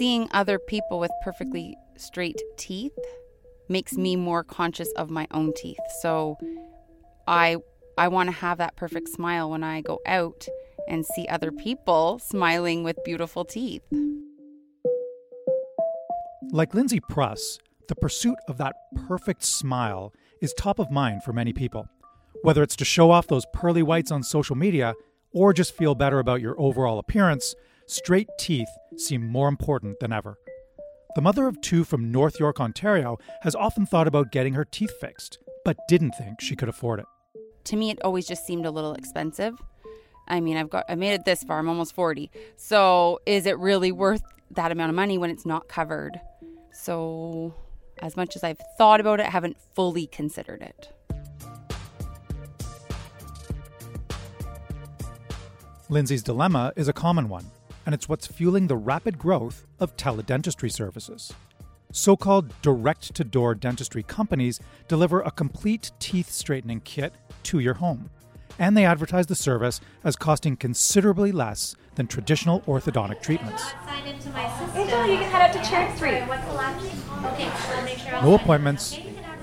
seeing other people with perfectly straight teeth makes me more conscious of my own teeth. So I I want to have that perfect smile when I go out and see other people smiling with beautiful teeth. Like Lindsay Pruss, the pursuit of that perfect smile is top of mind for many people. Whether it's to show off those pearly whites on social media or just feel better about your overall appearance, straight teeth seem more important than ever. The mother of two from North York, Ontario, has often thought about getting her teeth fixed, but didn't think she could afford it. To me, it always just seemed a little expensive. I mean, I've got I made it this far. I'm almost 40. So, is it really worth that amount of money when it's not covered? So, as much as I've thought about it, I haven't fully considered it. Lindsay's dilemma is a common one and it's what's fueling the rapid growth of teledentistry services. So called direct to door dentistry companies deliver a complete teeth straightening kit to your home, and they advertise the service as costing considerably less than traditional orthodontic treatments. Angel, you can head out to chair three. No appointments,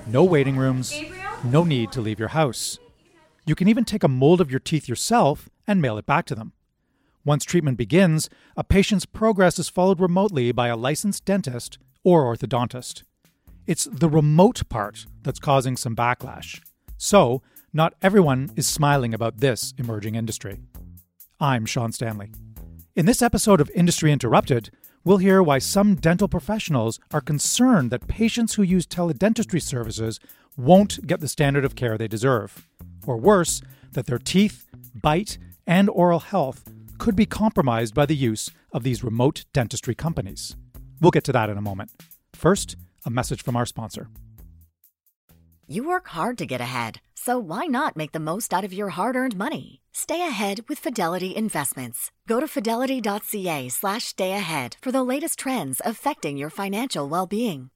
no waiting rooms, no need to leave your house. You can even take a mold of your teeth yourself and mail it back to them. Once treatment begins, a patient's progress is followed remotely by a licensed dentist or orthodontist. It's the remote part that's causing some backlash. So, not everyone is smiling about this emerging industry. I'm Sean Stanley. In this episode of Industry Interrupted, we'll hear why some dental professionals are concerned that patients who use teledentistry services won't get the standard of care they deserve. Or worse, that their teeth, bite, and oral health could be compromised by the use of these remote dentistry companies. We'll get to that in a moment. First, a message from our sponsor. You work hard to get ahead, so why not make the most out of your hard earned money? Stay ahead with Fidelity Investments. Go to fidelity.ca slash stay ahead for the latest trends affecting your financial well being.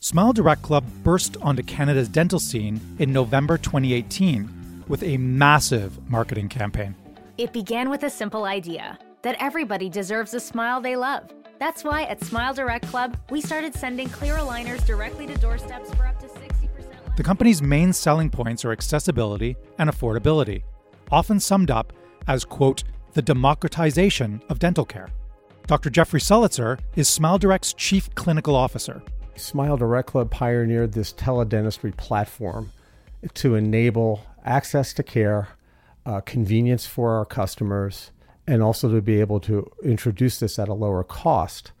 Smile Direct Club burst onto Canada's dental scene in November 2018 with a massive marketing campaign. It began with a simple idea that everybody deserves a smile they love. That's why at Smile Direct Club, we started sending clear aligners directly to doorsteps for up to 60% The company's main selling points are accessibility and affordability, often summed up as, quote, the democratization of dental care. Dr. Jeffrey Sulitzer is Smile Direct's chief clinical officer. Smile Direct Club pioneered this teledentistry platform to enable access to care, uh, convenience for our customers, and also to be able to introduce this at a lower cost.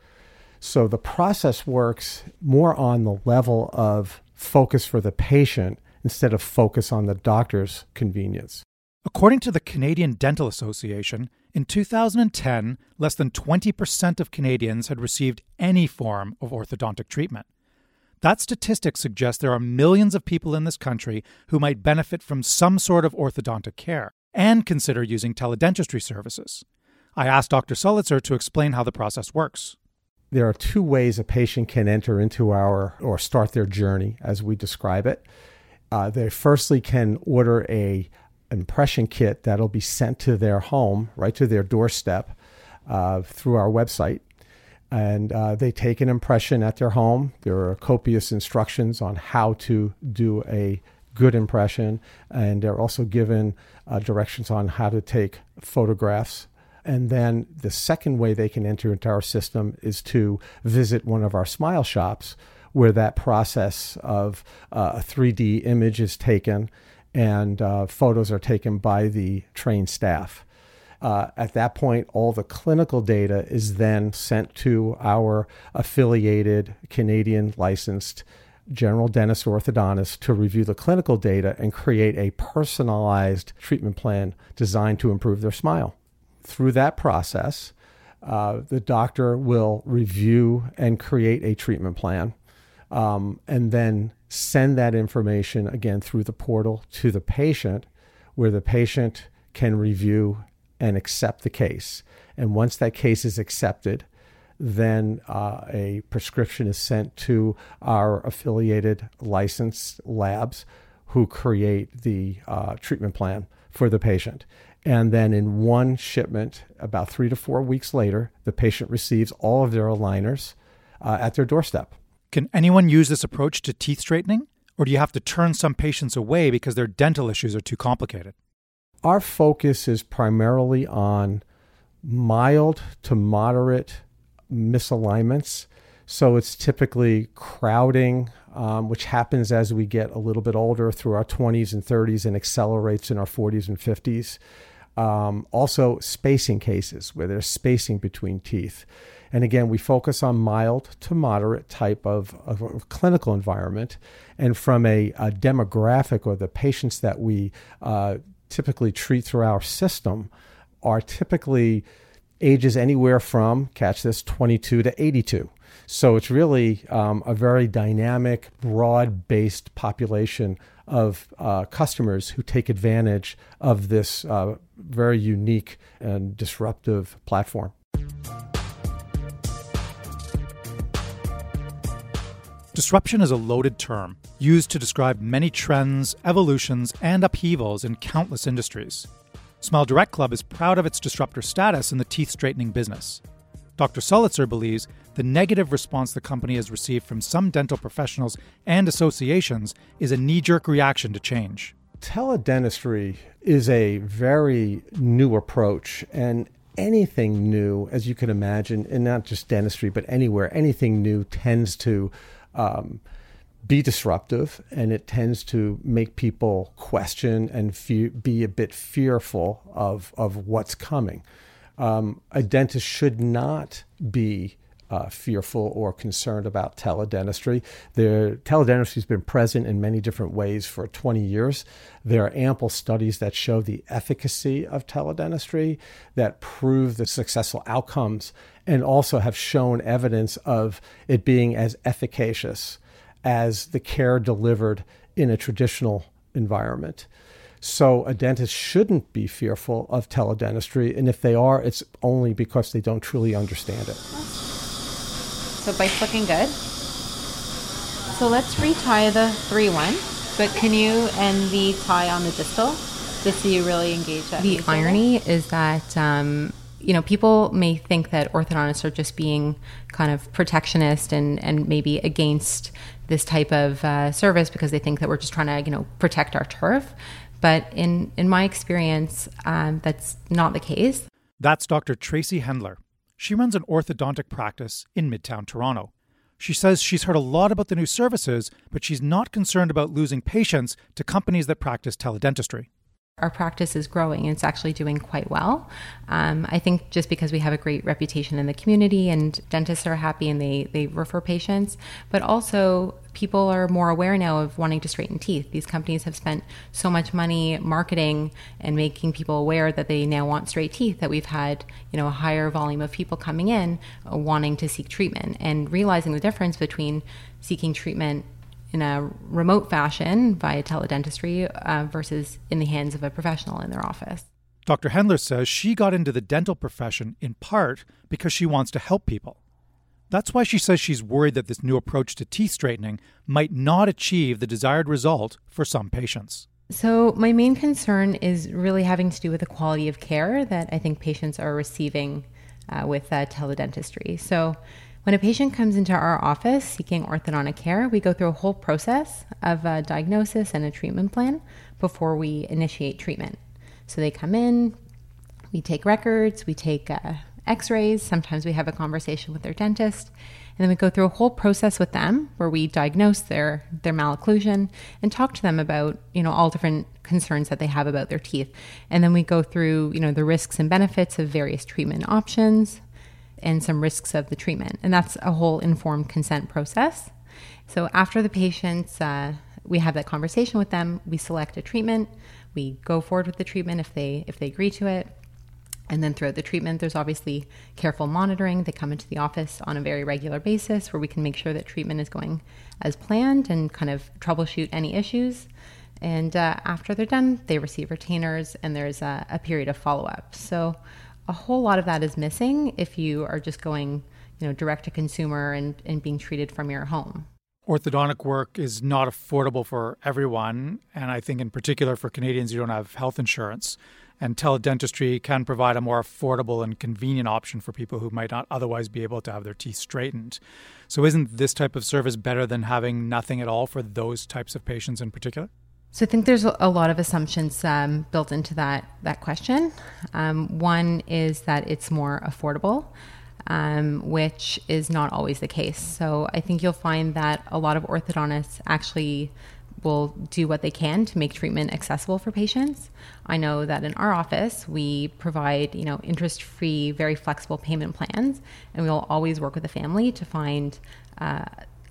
So the process works more on the level of focus for the patient instead of focus on the doctor's convenience. According to the Canadian Dental Association, in 2010, less than 20% of Canadians had received any form of orthodontic treatment. That statistic suggests there are millions of people in this country who might benefit from some sort of orthodontic care and consider using teledentistry services. I asked Dr. Sulitzer to explain how the process works. There are two ways a patient can enter into our or start their journey as we describe it. Uh, they firstly can order a impression kit that'll be sent to their home, right to their doorstep, uh, through our website and uh, they take an impression at their home. There are copious instructions on how to do a good impression, and they're also given uh, directions on how to take photographs. And then the second way they can enter into our system is to visit one of our smile shops where that process of uh, a 3D image is taken and uh, photos are taken by the trained staff. Uh, at that point, all the clinical data is then sent to our affiliated Canadian licensed general dentist or orthodontist to review the clinical data and create a personalized treatment plan designed to improve their smile. Through that process, uh, the doctor will review and create a treatment plan um, and then send that information again through the portal to the patient, where the patient can review and accept the case. And once that case is accepted, then uh, a prescription is sent to our affiliated licensed labs who create the uh, treatment plan for the patient. And then in one shipment, about three to four weeks later, the patient receives all of their aligners uh, at their doorstep. Can anyone use this approach to teeth straightening? Or do you have to turn some patients away because their dental issues are too complicated? Our focus is primarily on mild to moderate misalignments. So it's typically crowding, um, which happens as we get a little bit older through our 20s and 30s and accelerates in our 40s and 50s. Um, also, spacing cases where there's spacing between teeth. And again, we focus on mild to moderate type of, of, of clinical environment. And from a, a, demographic or the patients that we uh, typically treat through our system are typically ages anywhere from, catch this, 22 to 82. So it's really um, a very dynamic, broad based population of uh, customers who take advantage of this uh, very unique and disruptive platform. Disruption is a loaded term used to describe many trends, evolutions, and upheavals in countless industries. Smile Direct Club is proud of its disruptor status in the teeth straightening business. Dr. Sulitzer believes the negative response the company has received from some dental professionals and associations is a knee jerk reaction to change. Teledentistry is a very new approach, and anything new, as you can imagine, and not just dentistry, but anywhere, anything new tends to um, be disruptive and it tends to make people question and fe- be a bit fearful of, of what's coming. Um, a dentist should not be uh, fearful or concerned about teledentistry. The teledentistry has been present in many different ways for 20 years. There are ample studies that show the efficacy of teledentistry, that prove the successful outcomes, and also have shown evidence of it being as efficacious as the care delivered in a traditional environment. So a dentist shouldn't be fearful of teledentistry, and if they are, it's only because they don't truly understand it. So bite's looking good. So let's retie the 3-1, but can you end the tie on the distal just so you really engage that? The irony is that um, you know, people may think that orthodontists are just being kind of protectionist and, and maybe against this type of uh, service because they think that we're just trying to, you know, protect our turf. But in, in my experience, um, that's not the case. That's Dr. Tracey Hendler. She runs an orthodontic practice in Midtown Toronto. She says she's heard a lot about the new services, but she's not concerned about losing patients to companies that practice teledentistry our practice is growing it's actually doing quite well. Um, I think just because we have a great reputation in the community and dentists are happy and they, they refer patients, but also people are more aware now of wanting to straighten teeth. These companies have spent so much money marketing and making people aware that they now want straight teeth that we've had, you know, a higher volume of people coming in uh, wanting to seek treatment and realizing the difference between seeking treatment in a remote fashion via teledentistry uh, versus in the hands of a professional in their office. Dr. Hendler says she got into the dental profession in part because she wants to help people. That's why she says she's worried that this new approach to teeth straightening might not achieve the desired result for some patients. So, my main concern is really having to do with the quality of care that I think patients are receiving uh, with uh, teledentistry. So, when a patient comes into our office seeking orthodontic care, we go through a whole process of a diagnosis and a treatment plan before we initiate treatment. So they come in, we take records, we take uh, x rays, sometimes we have a conversation with their dentist, and then we go through a whole process with them where we diagnose their, their malocclusion and talk to them about, you know, all different concerns that they have about their teeth. And then we go through, you know, the risks and benefits of various treatment options, and some risks of the treatment. And that's a whole informed consent process. So after the patients, uh, we have that conversation with them. We select a treatment. We go forward with the treatment if they if they agree to it. And then throughout the treatment, there's obviously careful monitoring. They come into the office on a very regular basis where we can make sure that treatment is going as planned and kind of troubleshoot any issues. And uh, after they're done, they receive retainers and there's a, a period of follow up. So a whole lot of that is missing if you are just going, you know, direct to consumer and, and being treated from your home. orthodontic work is not affordable for everyone, and I think in particular for Canadians who don't have health insurance. And teledentistry can provide a more affordable and convenient option for people who might not otherwise be able to have their teeth straightened. So, isn't this type of service better than having nothing at all for those types of patients in particular? So I think there's a lot of assumptions um, built into that that question. Um, one is that it's more affordable um, which is not always the case. So I think you'll find that a lot of orthodontists actually will do what they can to make treatment accessible for patients. I know that in our office we provide, you know, interest-free, very flexible payment plans, and we'll always work with the family to find uh,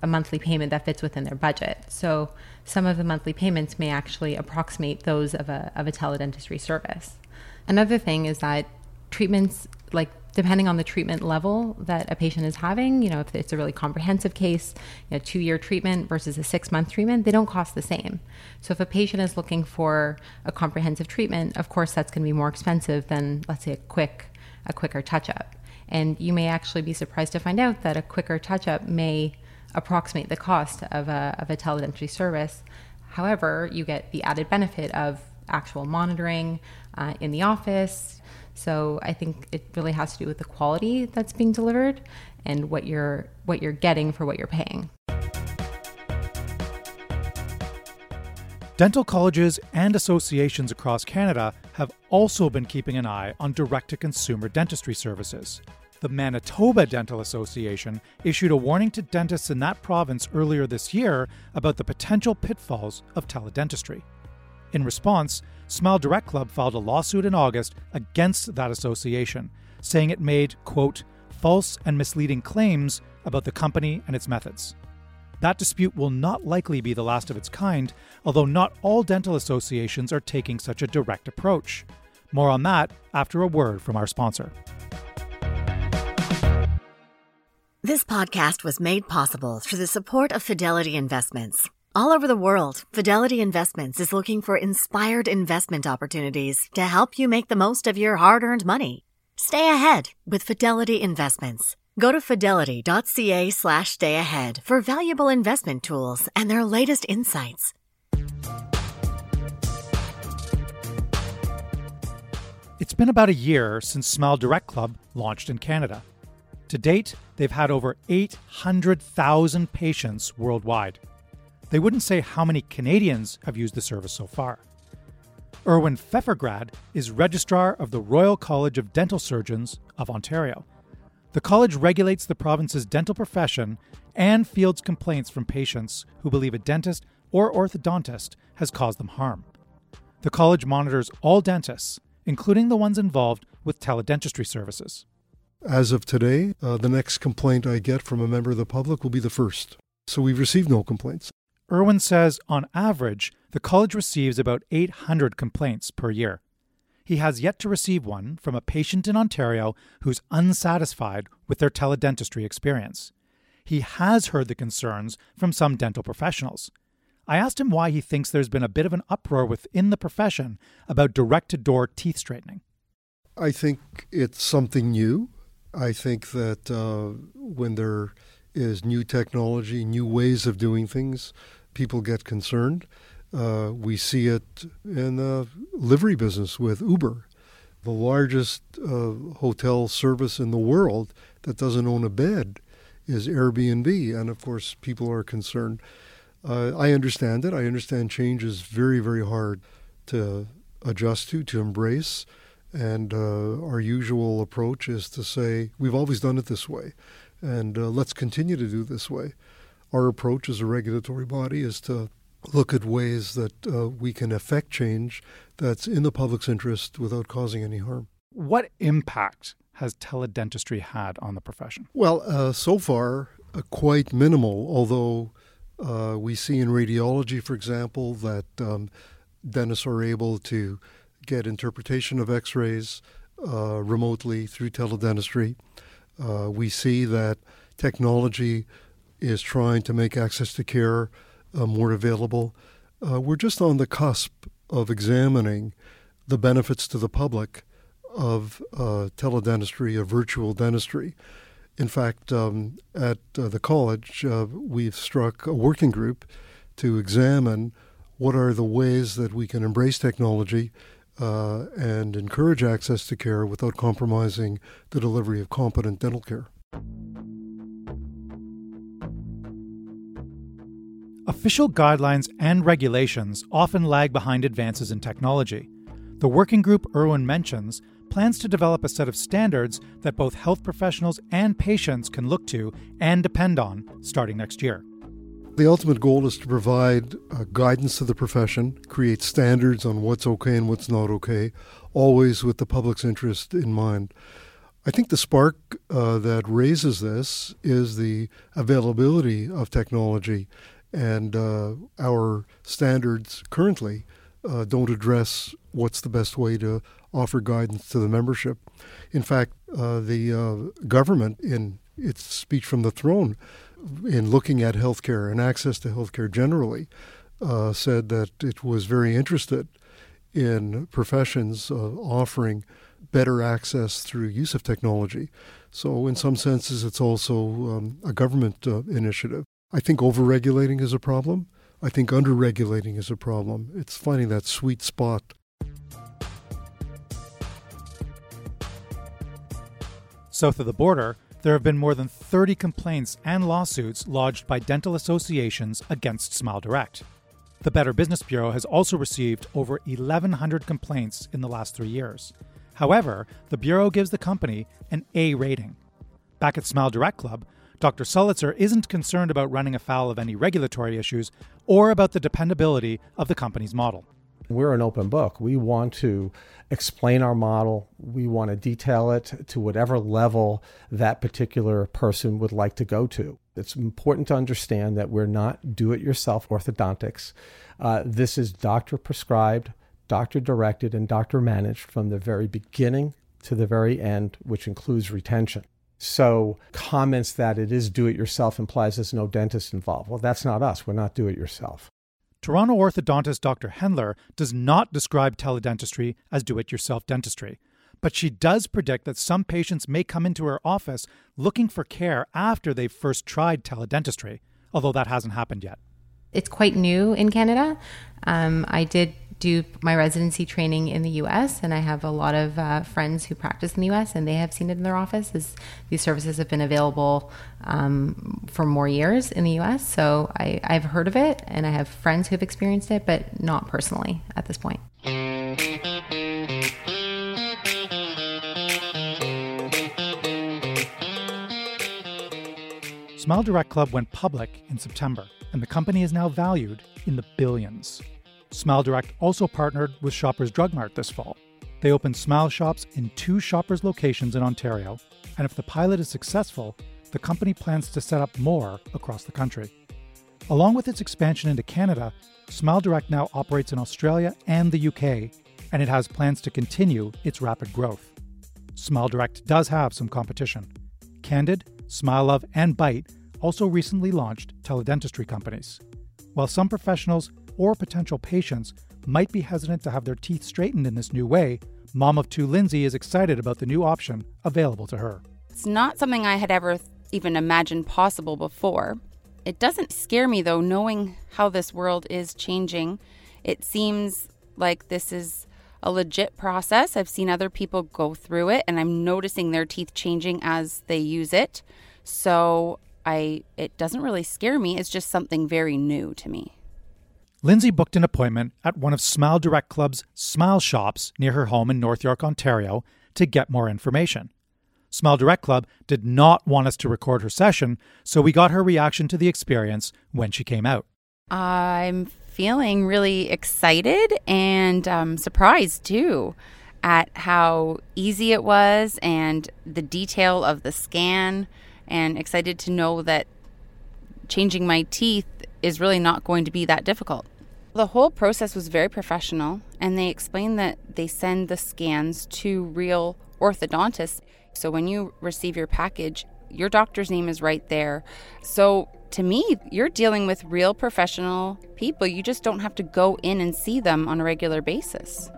a monthly payment that fits within their budget. So some of the monthly payments may actually approximate those of a of a teledentistry service. Another thing is that treatments like depending on the treatment level that a patient is having, you know, if it's a really comprehensive case, you know, two year treatment versus a six month treatment, they don't cost the same. So if a patient is looking for a comprehensive treatment, of course, that's going to be more expensive than, let's say, a quick, a quicker touch up. And you may actually be surprised to find out that a quicker touch up may approximate the cost of a, of a teledentistry service. However, you get the added benefit of actual monitoring uh, in the office, so I think it really has to do with the quality that's being delivered and what you're what you're getting for what you're paying. Dental colleges and associations across Canada have also been keeping an eye on direct to consumer dentistry services. The Manitoba Dental Association issued a warning to dentists in that province earlier this year about the potential pitfalls of teledentistry. In response, Smile Direct Club filed a lawsuit in August against that association, saying it made, quote, false and misleading claims about the company and its methods. That dispute will not likely be the last of its kind, although not all dental associations are taking such a direct approach. More on that after a word from our sponsor. This podcast was made possible through the support of Fidelity Investments. All over the world, Fidelity Investments is looking for inspired investment opportunities to help you make the most of your hard earned money. Stay ahead with Fidelity Investments. Go to fidelity.ca slash stay ahead for valuable investment tools and their latest insights. It's been about a year since Smile Direct Club launched in Canada. To date, they've had over 800,000 patients worldwide. They wouldn't say how many Canadians have used the service so far. Irwin Fefergrad is Registrar of the Royal College of Dental Surgeons of Ontario. The college regulates the province's dental profession and fields complaints from patients who believe a dentist or orthodontist has caused them harm. The college monitors all dentists, including the ones involved with teledentistry services. As of today, uh, the next complaint I get from a member of the public will be the first. So we've received no complaints. Irwin says on average, the college receives about 800 complaints per year. He has yet to receive one from a patient in Ontario who's unsatisfied with their teledentistry experience. He has heard the concerns from some dental professionals. I asked him why he thinks there's been a bit of an uproar within the profession about direct to door teeth straightening. I think it's something new. I think that uh, when there is new technology, new ways of doing things, people get concerned. Uh, we see it in the livery business with Uber, the largest uh, hotel service in the world that doesn't own a bed is Airbnb, and of course, people are concerned. Uh, I understand it. I understand change is very, very hard to adjust to, to embrace. And uh, our usual approach is to say, we've always done it this way, and uh, let's continue to do this way our approach as a regulatory body is to look at ways that uh, we can affect change that's in the public's interest without causing any harm. What impact has teledentistry had on the profession? Well, uh, so far, uh, quite minimal, although uh, we see in radiology, for example, that um, dentists are able to get interpretation of x rays uh, remotely through teledentistry. Uh, we see that technology is trying to make access to care uh, more available. Uh, we're just on the cusp of examining the benefits to the public of uh, teledentistry, of virtual dentistry. In fact, um, at uh, the college, we've struck a working group to examine what are the ways that we can embrace technology uh, and encourage access to care without compromising the delivery of competent dental care. Official guidelines and regulations often lag behind advances in technology. The working group Irwin mentions plans to develop a set of standards that both health professionals and patients can look to and depend on starting next year. The ultimate goal is to provide uh, guidance to the profession, create standards on what's okay and what's not okay, always with the public's interest in mind. I think the spark uh, that raises this is the availability of technology, and uh, our standards currently uh, don't address what's the best way to offer guidance to the membership. In fact, uh, the uh, government, in its speech from the throne, in looking at healthcare and access to healthcare generally, uh, said that it was very interested in professions uh, offering better access through use of technology. So, in some senses, it's also um, a government uh, initiative. I think overregulating is a problem. I think underregulating is a problem. It's finding that sweet spot. South of the border, there have been more than 30 complaints and lawsuits lodged by dental associations against Smile Direct. The Better Business Bureau has also received over 1,100 complaints in the last three years. However, the Bureau gives the company an A rating. Back at Smile Direct Club, Dr. Sulitzer isn't concerned about running afoul of any regulatory issues or about the dependability of the company's model. We're an open book. We want to explain our model. We want to detail it to whatever level that particular person would like to go to. It's important to understand that we're not do it yourself orthodontics. Uh, this is doctor prescribed, doctor directed, and doctor managed from the very beginning to the very end, which includes retention. So, comments that it is do it yourself implies there's no dentist involved. Well, that's not us. We're not do it yourself. Toronto orthodontist Dr. Hendler does not describe teledentistry as do it yourself dentistry, but she does predict that some patients may come into her office looking for care after they've first tried teledentistry, although that hasn't happened yet. It's quite new in Canada. Um, I did do my residency training in the US, and I have a lot of uh, friends who practice in the US, and they have seen it in their office. As these services have been available um, for more years in the US, so I, I've heard of it, and I have friends who've experienced it, but not personally at this point. Smile Direct Club went public in September, and the company is now valued in the billions. Smile Direct also partnered with Shoppers Drug Mart this fall. They opened Smile Shops in two Shoppers locations in Ontario, and if the pilot is successful, the company plans to set up more across the country. Along with its expansion into Canada, Smile Direct now operates in Australia and the UK, and it has plans to continue its rapid growth. Smile Direct does have some competition. Candid, Smile Love, and Byte also recently launched teledentistry companies. While some professionals or potential patients might be hesitant to have their teeth straightened in this new way, mom of two Lindsay is excited about the new option available to her. It's not something I had ever even imagined possible before. It doesn't scare me though, knowing how this world is changing. It seems like this is a legit process. I've seen other people go through it and I'm noticing their teeth changing as they use it. So I it doesn't really scare me. It's just something very new to me. Lindsay booked an appointment at one of Smile Direct Club's Smile Shops near her home in North York, Ontario, to get more information. Smile Direct Club did not want us to record her session, so we got her reaction to the experience when she came out. I'm feeling really excited and um, surprised too at how easy it was and the detail of the scan, and excited to know that changing my teeth is really not going to be that difficult. The whole process was very professional, and they explained that they send the scans to real orthodontists. So when you receive your package, your doctor's name is right there. So to me, you're dealing with real professional people. You just don't have to go in and see them on a regular basis.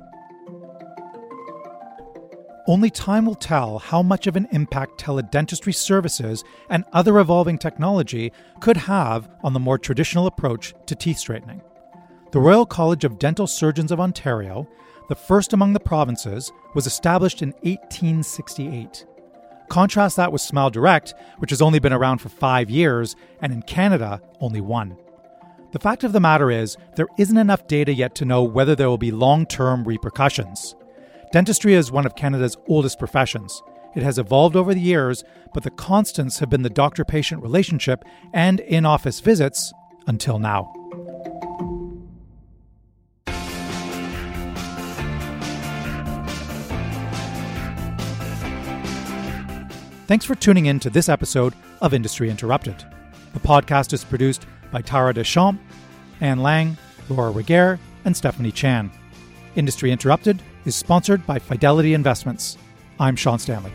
only time will tell how much of an impact teledentistry services and other evolving technology could have on the more traditional approach to teeth straightening. The Royal College of Dental Surgeons of Ontario, the first among the provinces, was established in 1868. Contrast that with Smile Direct, which has only been around for five years, and in Canada, only one. The fact of the matter is, there isn't enough data yet to know whether there will be long term repercussions. Dentistry is one of Canada's oldest professions. It has evolved over the years, but the constants have been the doctor patient relationship and in office visits until now. Thanks for tuning in to this episode of Industry Interrupted. The podcast is produced by Tara Deschamps, Anne Lang, Laura Reguer, and Stephanie Chan. Industry Interrupted is sponsored by Fidelity Investments. I'm Sean Stanley.